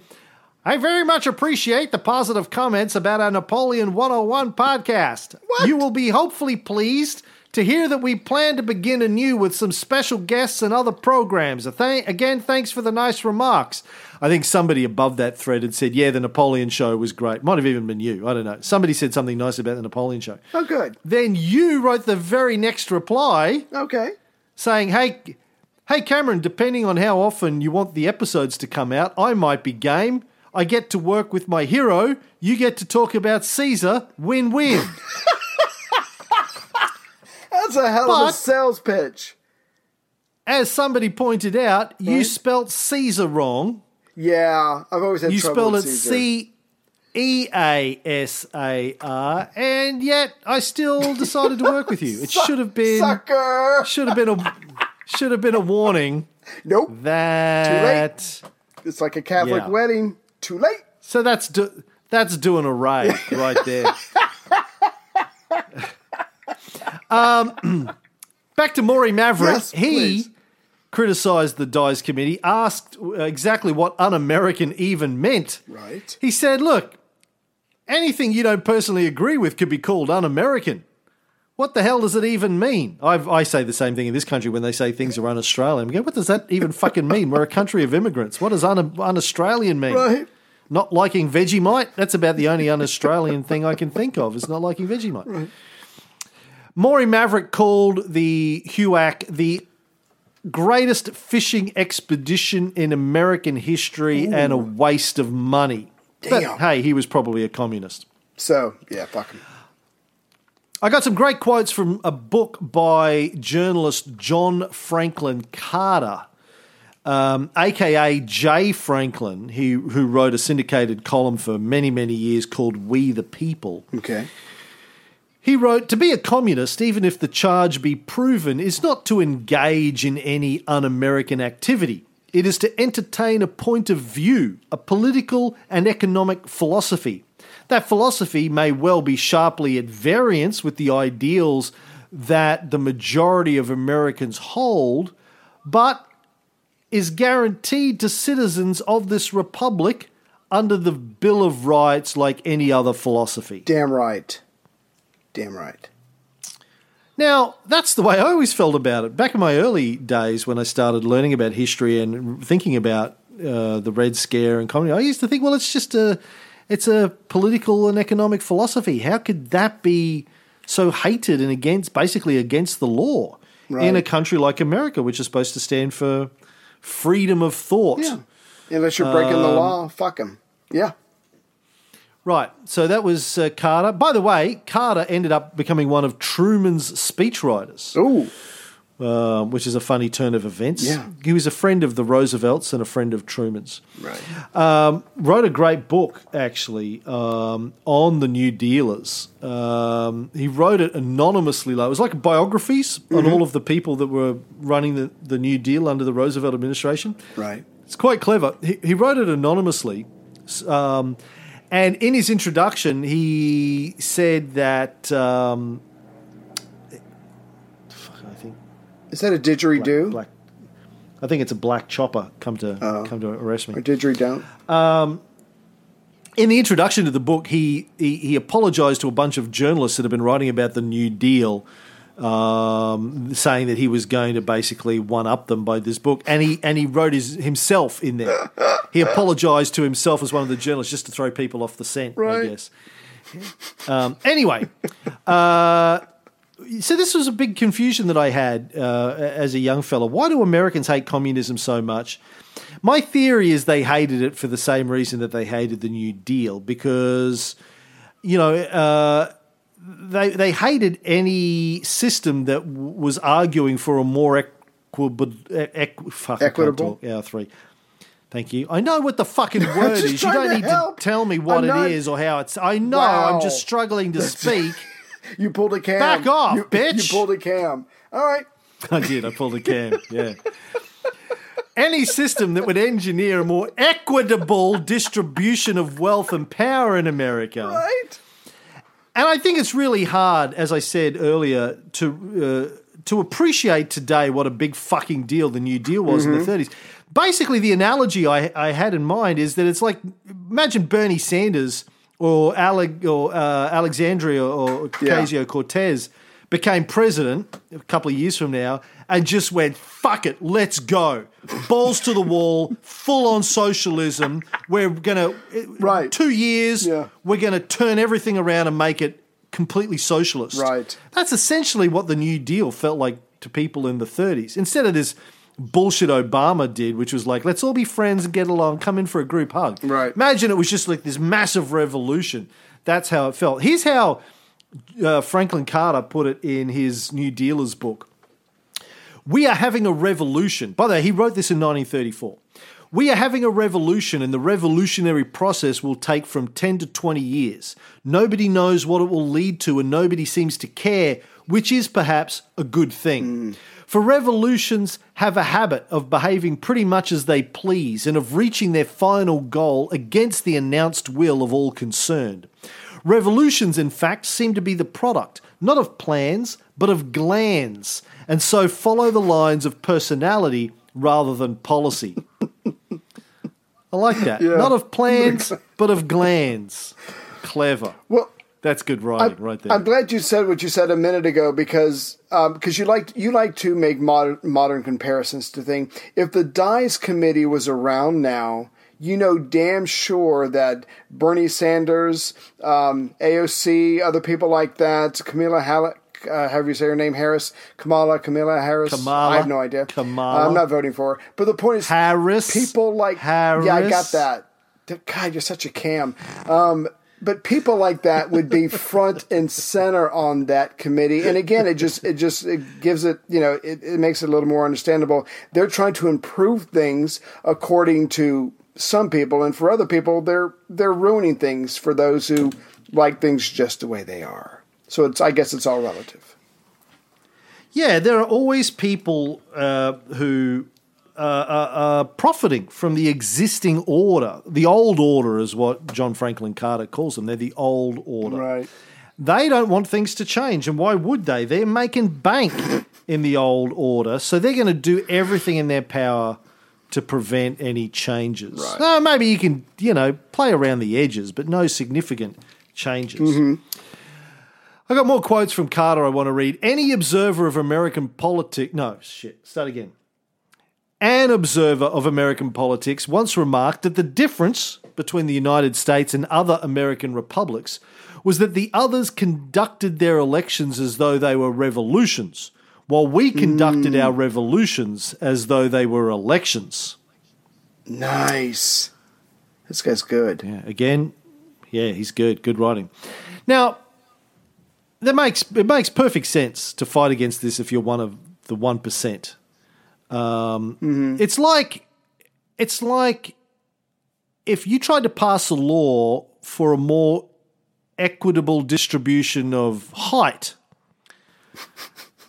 I very much appreciate the positive comments about our Napoleon 101 podcast. What? You will be hopefully pleased to hear that we plan to begin anew with some special guests and other programs. Th- again, thanks for the nice remarks. I think somebody above that thread had said, yeah, the Napoleon show was great. Might have even been you. I don't know. Somebody said something nice about the Napoleon show. Oh, good. Then you wrote the very next reply Okay. saying, hey, hey, Cameron, depending on how often you want the episodes to come out, I might be game. I get to work with my hero. You get to talk about Caesar. Win win. That's a hell of a sales pitch. As somebody pointed out, you Right. spelt Caesar wrong. Yeah, I've always had You spelled it. C E A S A R, and yet I still decided to work with you. It should have been Sucker. should have been a should have been a warning Nope. that. It's like a Catholic Yeah. wedding. Too late. So that's do, that's doing a raid right there. Um, back to Maury Maverick. Yes, he please. criticized the Dies Committee, asked uh, exactly what un-American even meant. Right. He said, "Look, anything you don't personally agree with could be called un-American." What the hell does it even mean? I've, I say the same thing in this country when they say things are un-Australian. Go, what does that even fucking mean? We're a country of immigrants. What does un- un-Australian mean? Right. Not liking Vegemite? That's about the only un Australian thing I can think of, is not liking Vegemite. Right. Maury Maverick called the HUAC the greatest fishing expedition in American history and a waste of money. But Damn. hey, he was probably a communist. So, yeah, fuck him. I got some great quotes from a book by journalist John Franklin Carter, um, aka Jay Franklin, he, who wrote a syndicated column for many, many years called We the People. Okay. He wrote, To be a communist, even if the charge be proven, is not to engage in any un American activity. It is to entertain a point of view, a political and economic philosophy. That philosophy may well be sharply at variance with the ideals that the majority of Americans hold, but is guaranteed to citizens of this republic under the Bill of Rights like any other philosophy. Damn right. Damn right. Now, that's the way I always felt about it. Back in my early days when I started learning about history and thinking about uh, the Red Scare and comedy, I used to think, well, it's just a, it's a political and economic philosophy. How could that be so hated and against, basically against the law in a country like America, which is supposed to stand for freedom of thought? Yeah. Unless you're breaking Um, the law, fuck him. Yeah. Right. So that was uh, Carter. By the way, Carter ended up becoming one of Truman's speechwriters. Ooh. uh, which is a funny turn of events. Yeah. He was a friend of the Roosevelts and a friend of Truman's. Right. Um, wrote a great book, actually, um, on the New Dealers. Um, he wrote it anonymously. Like, it was like biographies on all of the people that were running the, the New Deal under the Roosevelt administration. Right. It's quite clever. He, he wrote it anonymously. Um, and in his introduction, he said that. Um, fuck, I think Is that a didgeridoo? black. I think it's a black chopper come to Oh. come to arrest me. Or didgeridoo? In the introduction to the book, he, he he apologized to a bunch of journalists that have been writing about the New Deal, um, saying that he was going to basically one up them by this book, and he and he wrote his himself in there. He apologized to himself as one of the journalists just to throw people off the scent, I guess. Um, anyway, uh, so this was a big confusion that I had uh, as a young fella. Why do Americans hate communism so much? My theory is they hated it for the same reason that they hated the New Deal, because you know uh, they they hated any system that w- was arguing for a more fuck, Equitable? Yeah, three. Thank you. I know what the fucking word is. You don't to need help. to tell me what it is or how it's. I know. Wow. I'm just struggling to speak. You pulled a cam. Back off, you, bitch. You pulled a cam. All right. I did. I pulled a cam. Yeah. Any system that would engineer a more equitable distribution of wealth and power in America. Right. And I think it's really hard, as I said earlier, to uh, to appreciate today what a big fucking deal the New Deal was in the 30s. Basically, the analogy I, I had in mind is that it's like imagine Bernie Sanders or, Ale- or uh, Alexandria or Yeah. Ocasio Cortez became president a couple of years from now and just went, fuck it, let's go. Balls to the wall, full on socialism. We're going to, Right. two years, Yeah. we're going to turn everything around and make it completely socialist. Right. That's essentially what the New Deal felt like to people in the 30s. Instead of this bullshit Obama did, which was like, let's all be friends and get along, come in for a group hug. Right. Imagine it was just like this massive revolution. That's how it felt. Here's how uh, Franklin Carter put it in his New Dealers book. We are having a revolution. By the way, he wrote this in 1934. We are having a revolution, and the revolutionary process will take from 10 to 20 years. Nobody knows what it will lead to, and nobody seems to care, which is perhaps a good thing. For revolutions have a habit of behaving pretty much as they please and of reaching their final goal against the announced will of all concerned. Revolutions, in fact, seem to be the product not of plans, but of glands, and so follow the lines of personality rather than policy. I like that. Yeah. Not of plans, but of glands. Clever. Well, That's good writing right there. I'm glad you said what you said a minute ago because um, because you like you like to make modern modern comparisons to things. If the Dies Committee was around now, you know damn sure that Bernie Sanders, um, AOC, other people like that, Camilla Halleck. Uh, how do you say her name? Harris, Kamala, Camilla Harris. Kamala. I have no idea. Kamala. I'm not voting for her. But the point is, Harris. people like Harris. yeah, I got that. God, you're such a cam. Um, but people like that would be front and center on that committee. And again, it just it just it gives it you know it, it makes it a little more understandable. They're trying to improve things according to some people, and for other people, they're they're ruining things for those who like things just the way they are. So it's I guess it's all relative. Yeah, there are always people uh, who uh, are, are profiting from the existing order. The old order is what John Franklin Carter calls them. They're the old order. Right. They don't want things to change, and why would they? They're making bank in the old order, so they're going to do everything in their power to prevent any changes. Right. Uh, maybe you can, you know, play around the edges, but no significant changes. I got more quotes from Carter I want to read. Any observer of American politics. No, shit. Start again. An observer of American politics once remarked that the difference between the United States and other American republics was that the others conducted their elections as though they were revolutions, while we conducted our revolutions as though they were elections. Nice. This guy's good. Yeah, again, yeah, he's good. Good writing. Now, that makes it makes perfect sense to fight against this if you're one of the one percent. Um, It's like it's like if you tried to pass a law for a more equitable distribution of height.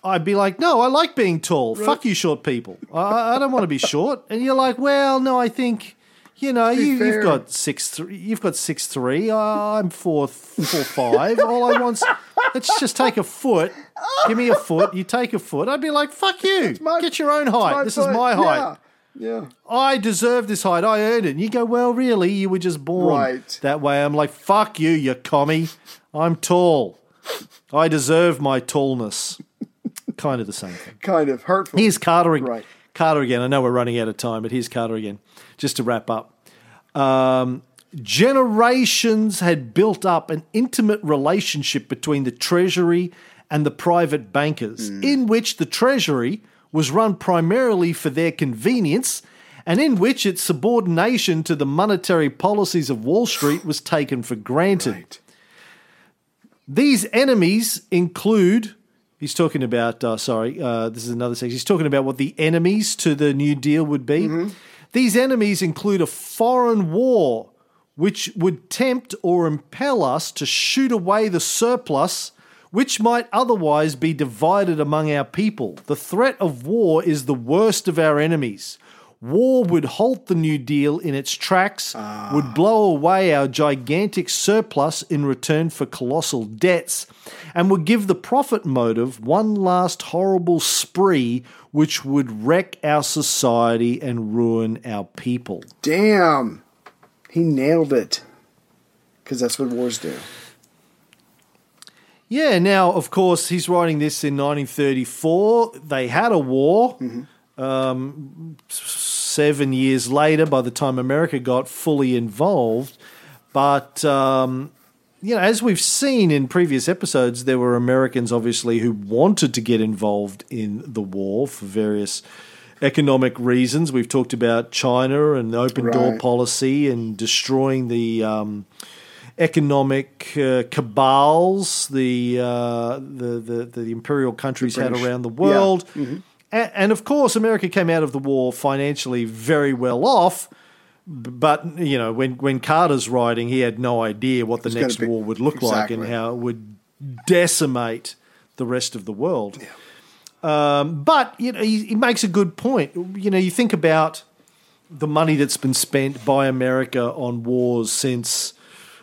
I'd be like, no, I like being tall. Fuck you, short people. I, I don't want to be short. And you're like, well, no, I think, you know, you, you've got six three. You've got six three. Uh, I'm four four five. All I want, let's just take a foot. Give me a foot. You take a foot. I'd be like, fuck you. my- Get your own height. This is my height. Yeah. yeah. I deserve this height. I earned it. And you go, well, really? You were just born Right. that way. I'm like, fuck you, you commie. I'm tall. I deserve my tallness. Kind of the same thing. Kind of hurtful. Here's Carter, Right. Carter again. I know we're running out of time, but here's Carter again. Just to wrap up. Um, generations had built up an intimate relationship between the Treasury and the private bankers, in which the Treasury was run primarily for their convenience and in which its subordination to the monetary policies of Wall Street was taken for granted. Right. These enemies include. He's talking about. Uh, sorry, uh, this is another section. He's talking about what the enemies to the New Deal would be. These enemies include a foreign war, which would tempt or impel us to shoot away the surplus, which might otherwise be divided among our people. The threat of war is the worst of our enemies. War would halt the New Deal in its tracks, would blow away our gigantic surplus in return for colossal debts, and would give the profit motive one last horrible spree which would wreck our society and ruin our people. Damn. He nailed it. Because that's what wars do. Yeah, now, of course, he's writing this in 1934. They had a war. Um, s- seven years later, by the time America got fully involved. But, um, you know, as we've seen in previous episodes, there were Americans, obviously, who wanted to get involved in the war for various economic reasons. We've talked about China and the open door Right. policy and destroying the. Um, economic uh, cabals the, uh, the, the the imperial countries had around the Yeah. world, A- and of course, America came out of the war financially very well off. But you know, when when Carter's writing, he had no idea what the next be- war would look like and how it would decimate the rest of the world. Um, but you know, he, he makes a good point. You know, you think about the money that's been spent by America on wars since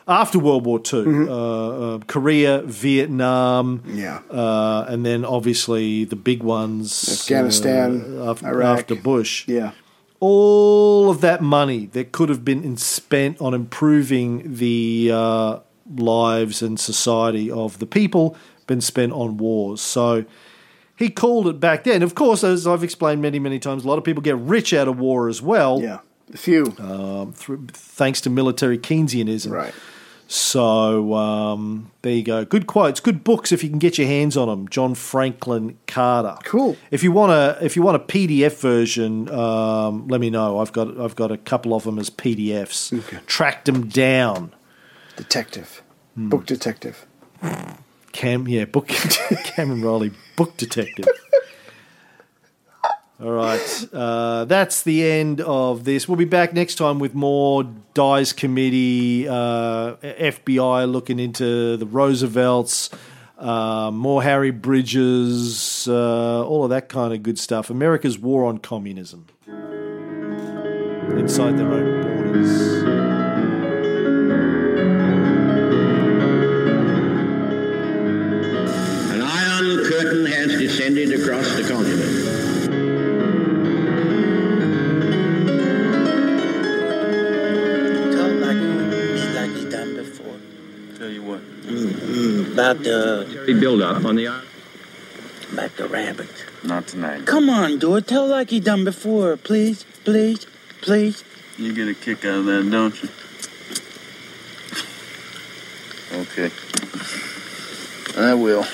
after World War II, Mm-hmm. uh, uh, Korea, Vietnam, Yeah. uh, and then obviously the big ones, Afghanistan, uh, after, Iraq. after Bush. Yeah. All of that money that could have been in- spent on improving the uh, lives and society of the people been spent on wars. So he called it back then. Of course, as I've explained many, many times, a lot of people get rich out of war as well, Yeah. A few. um, through, thanks to military Keynesianism. right. So um, there you go. Good quotes, good books if you can get your hands on them. John Franklin Carter. Cool. If you want a if you want a PDF version, um, let me know. I've got I've got a couple of them as PDFs. Okay. Tracked them down. Detective. Hmm. Book detective. Cam, yeah, book Cameron Reilly, book detective. All right, uh, that's the end of this. We'll be back next time with more Dies Committee, uh, FBI looking into the Roosevelts, uh, more Harry Bridges, uh, all of that kind of good stuff. America's war on communism inside their own borders. An iron curtain has descended across the continent. Tell you what. Mm-hmm. About the The build up on the about the rabbit. Not tonight. Come on, do it. Tell like you done before, please, please, please. You get a kick out of that, don't you? Okay. I will.